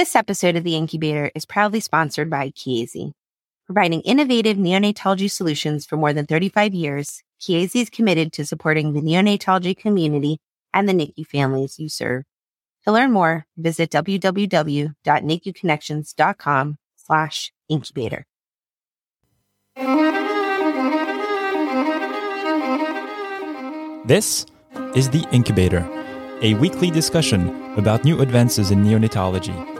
This episode of The Incubator is proudly sponsored by Chiesi. Providing innovative neonatology solutions for more than 35 years, Chiesi is committed to supporting the neonatology community and the NICU families you serve. To learn more, visit www.nicuconnections.com slash incubator. This is The Incubator, a weekly discussion about new advances in neonatology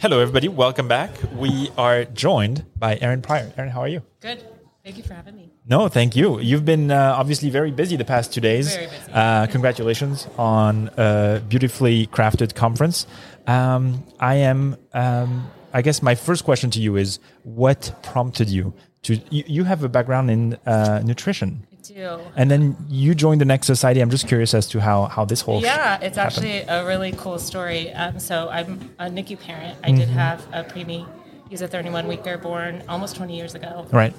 Hello, everybody. Welcome back. We are joined by Erin Pryor. Erin, how are you? Good. Thank you for having me. No, thank you. You've been uh, obviously very busy the past two days. Very busy. Uh, congratulations on a beautifully crafted conference. Um, I am. Um, I guess my first question to you is, what prompted you to? You, you have a background in uh, nutrition, do. and then you joined the NEC Society. I'm just curious as to how how this whole Yeah, it's happened. actually a really cool story. Um, so I'm a NICU parent. I Mm-hmm. did have a preemie. He was a 31 weeker born almost 20 years ago. right.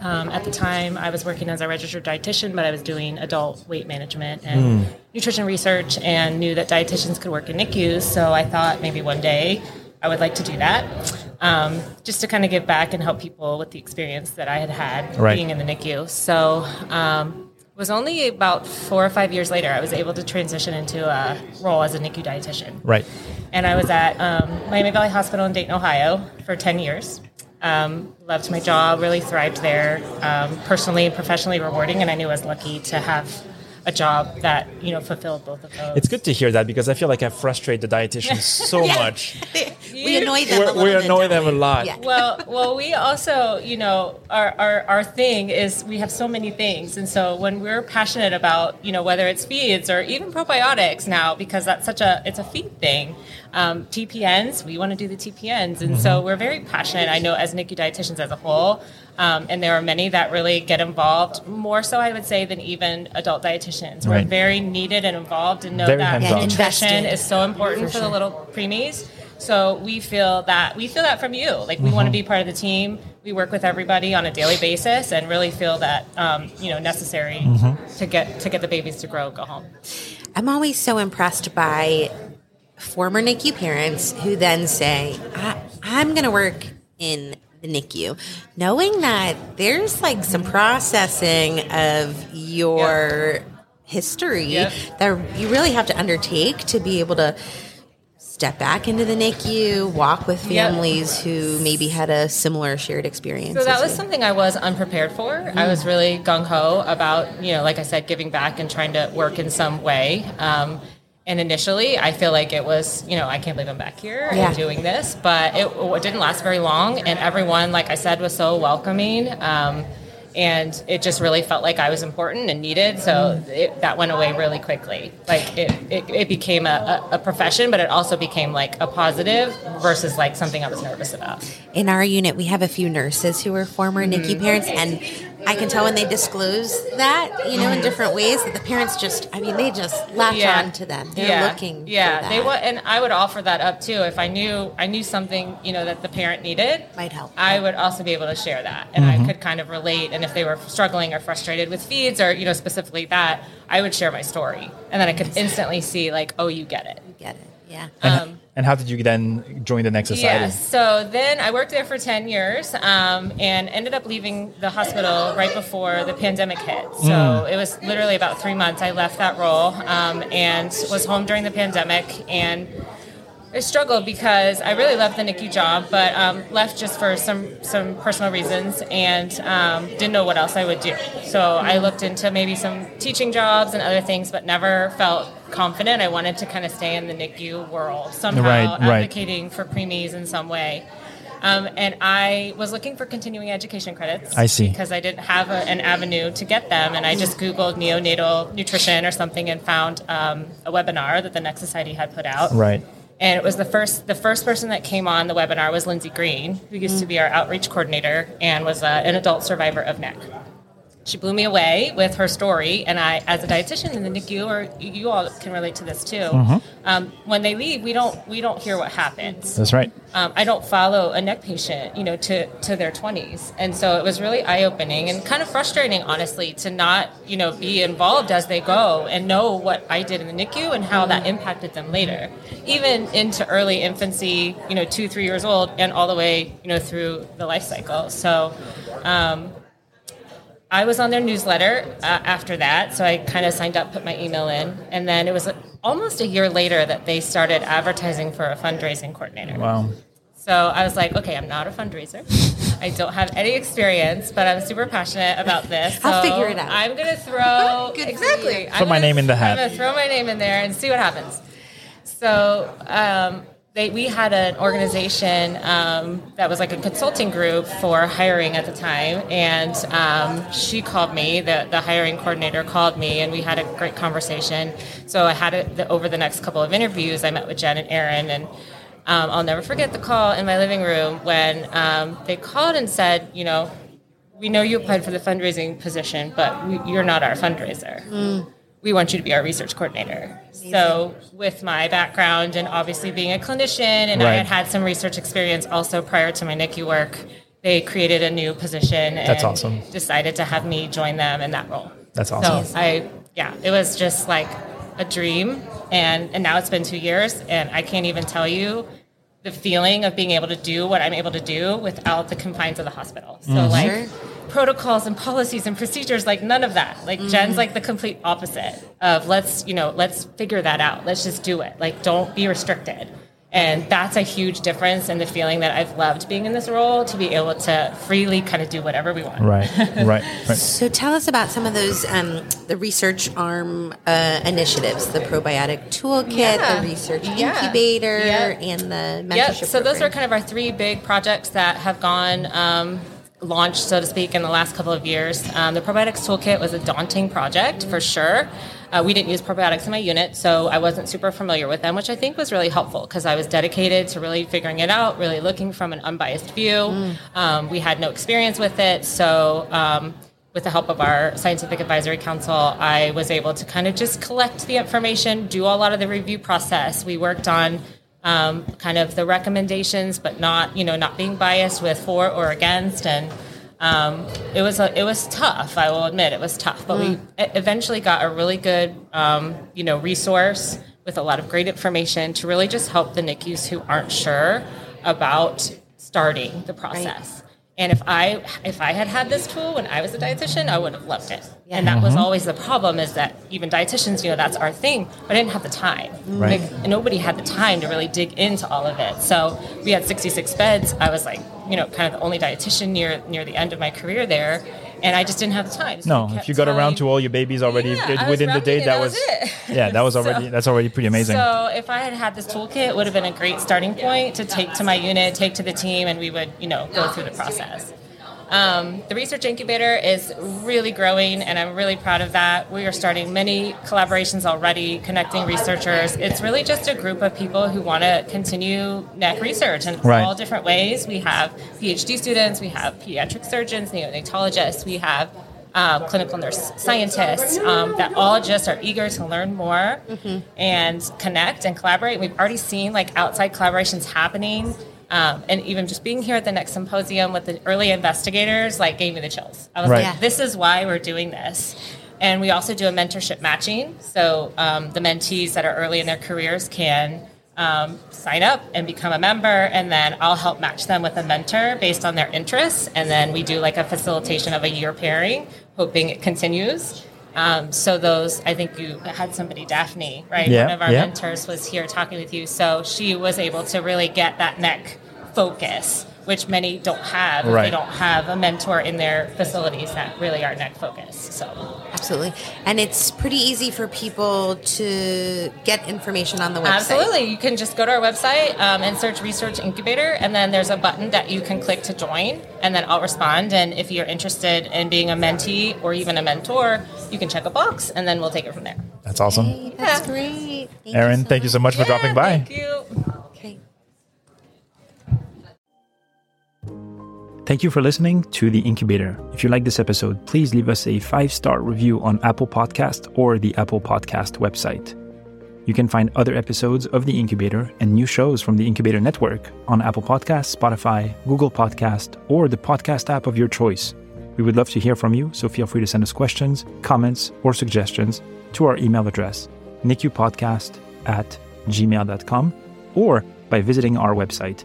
Um, at the time, I was working as a registered dietitian, but I was doing adult weight management and nutrition research, and knew that dietitians could work in NICUs. So I thought maybe one day I would like to do that, um, just to kind of give back and help people with the experience that I had had Right. being in the NICU. So um, it was only about four or five years later I was able to transition into a role as a NICU dietitian Right. and I was at um, Miami Valley Hospital in Dayton, Ohio, for ten years. Um, loved my job, really thrived there, um, personally and professionally rewarding, and I knew I was lucky to have a job that you know fulfilled both of those. It's good to hear that because I feel like I frustrate the dietitians so much. we annoy them. a We're, little we bit, annoy don't them a lot. Yeah. well, well, we also, you know, our, our, our thing is we have so many things. And so when we're passionate about, you know, whether it's feeds or even probiotics now, because that's such a, it's a feed thing, um, TPNs, we want to do the TPNs. And so we're very passionate, I know, as NICU dietitians as a whole. Um, and there are many that really get involved, more so, I would say, than even adult dietitians. We're very needed and involved and know Very that hands-on. nutrition is so important for, the little preemies. So we feel that we feel that from you. Like we want to be part of the team. We work with everybody on a daily basis and really feel that um, you know necessary to get to get the babies to grow, go home. I'm always so impressed by former NICU parents who then say, I, I'm going to work in the NICU, knowing that there's like some processing of your history Yep. that you really have to undertake to be able to step back into the NICU, walk with Yep. families who maybe had a similar shared experience. So that was you. something I was unprepared for. I was really gung ho about, you know, like I said, giving back and trying to work in some way. Um, and initially, I feel like it was, you know, I can't believe I'm back here Yeah. and doing this, but it, it didn't last very long. And everyone, like I said, was so welcoming. Um, and it just really felt like I was important and needed. So it, that went away really quickly. Like it, it, it became a, a, profession, but it also became like a positive versus like something I was nervous about. in our unit, we have a few nurses who are former Mm-hmm. NICU parents, and I can tell when they disclose that, you know, in different ways, that the parents just, I mean, they just latch on to them. They're looking yeah, for that. they would, and I would offer that up too. If I knew I knew something, you know, that the parent needed, Might help. I would also be able to share that, and Mm-hmm. I could kind of relate. And if they were struggling or frustrated with feeds, or you know, specifically that, I would share my story, and then I could instantly see like, oh, you get it. You get it, yeah. And, and how did you then join the NEC Society? Yes. So then I worked there for 10 years um, and ended up leaving the hospital right before the pandemic hit. So Mm. it was literally about three months I left that role um, and was home during the pandemic. And I struggled because I really loved the NICU job, but um, left just for some, some personal reasons and um, didn't know what else I would do. So I looked into maybe some teaching jobs and other things, but never felt confident. I wanted to kind of stay in the NICU world somehow, Right, right. advocating for preemies in some way. Um, and I was looking for continuing education credits. I see. Because I didn't have a, an avenue to get them. And I just Googled neonatal nutrition or something and found um, a webinar that the NEC Society had put out. Right. And it was the first the first person that came on the webinar was Lindsay Green, who used to be our outreach coordinator and was uh, an adult survivor of NEC. She blew me away with her story, and I, as a dietitian in the NICU, or you all can relate to this too. Um, when they leave, we don't we don't hear what happens. That's right. Um, I don't follow a NEC patient, you know, to, to their 20s. And so it was really eye opening and kind of frustrating, honestly, to not, you know, be involved as they go and know what I did in the NICU and how that impacted them later, even into early infancy, you know, two, three years old, and all the way, you know, through the life cycle. So, um, I was on their newsletter uh, after that, so I kind of signed up, put my email in, and then it was almost a year later that they started advertising for a fundraising coordinator. Wow. So I was like, okay, I'm not a fundraiser. I don't have any experience, but I'm super passionate about this. So I'll figure it out. I'm gonna throw Good exactly. Put I'm my gonna- name in the hat. I'm gonna throw my name in there and see what happens. So um, they, we had an organization um, that was like a consulting group for hiring at the time, and um, she called me. The, the hiring coordinator called me, and we had a great conversation. So I had it over the next couple of interviews. I met with Jen and Aaron, and um, I'll never forget the call in my living room when um, they called and said, you know, we know you applied for the fundraising position, but we, you're not our fundraiser. We want you to be our research coordinator. So, with my background and obviously being a clinician, and I had had some research experience also prior to my NICU work, they created a new position and That's awesome. decided to have me join them in that role. That's awesome. So I, yeah, it was just like a dream, and and now it's been two years, and I can't even tell you the feeling of being able to do what I'm able to do without the confines of the hospital. So Mm-hmm. like Sure. protocols and policies and procedures, like none of that. Like Jen's like the complete opposite of let's you know let's figure that out. Let's just do it. Like don't be restricted. And that's a huge difference in the feeling that I've loved being in this role to be able to freely kind of do whatever we want. Right. Right. Right. So tell us about some of those, um, the research arm uh, initiatives, the probiotic toolkit, Yeah. the research Yeah. incubator, Yeah. and the mentorship. Yep. So those are kind of our three big projects that have gone um, launched, so to speak, in the last couple of years. Um, the probiotics toolkit was a daunting project for sure. Uh, we didn't use probiotics in my unit, so I wasn't super familiar with them, which I think was really helpful because I was dedicated to really figuring it out, really looking from an unbiased view. Um, we had no experience with it, so. Um, with the help of our scientific advisory council, I was able to kind of just collect the information, do a lot of the review process. We worked on um, kind of the recommendations, but not you know not being biased with for or against, and um, it was a, it was tough. I will admit it was tough, but we e- eventually got a really good um, you know resource with a lot of great information to really just help the NICUs who aren't sure about starting the process. And if I if I had had this tool when I was a dietitian, I would have loved it. And that was uh-huh. always the problem is that even dietitians, you know, that's our thing, but I didn't have the time. Right. Like, nobody had the time to really dig into all of it. So we had 66 beds. I was like, you know, kind of the only dietitian near near the end of my career there, and I just didn't have the time. So No, if you got around to all your babies already Yeah, it- I was within the day, that was, was yeah, that was So- already that's already pretty amazing. So if I had had this toolkit, it would have been a great starting point to take to my unit, take to the team, and we would, you know, go through the process. Um, the research incubator is really growing, and I'm really proud of that. We are starting many collaborations already, connecting researchers. It's really just a group of people who want to continue NEC research in Right. all different ways. We have PhD students, we have pediatric surgeons, neonatologists, we have um, clinical nurse scientists um, that all just are eager to learn more and connect and collaborate. We've already seen like outside collaborations happening. Um, and even just being here at the NEC symposium with the early investigators, like gave me the chills. I was Right. like, this is why we're doing this. And we also do a mentorship matching. So um, the mentees that are early in their careers can um, sign up and become a member, and then I'll help match them with a mentor based on their interests. And then we do like a facilitation of a year pairing, hoping it continues. Um, so those, I think you had somebody, Daphna, right? Yeah, One of our yeah. mentors was here talking with you. So she was able to really get that NEC focus which many don't have. Right. If they don't have a mentor in their facilities that really are NEC focused. So Absolutely. And it's pretty easy for people to get information on the website. absolutely, you can just go to our website um, and search Research Incubator, and then there's a button that you can click to join, and then I'll respond. And if you're interested in being a mentee or even a mentor, you can check a box, and then we'll take it from there. That's awesome. Hey, that's Yeah. great. Thank Erin, so thank you so much for Yeah, dropping by. Thank you. Thank you for listening to The Incubator. If you like this episode, please leave us a five star review on Apple Podcast or the Apple Podcast website. You can find other episodes of The Incubator and new shows from the Incubator Network on Apple Podcasts, Spotify, Google Podcast, or the podcast app of your choice. We would love to hear from you, so feel free to send us questions, comments, or suggestions to our email address, nicupodcast at gmail.com, or by visiting our website,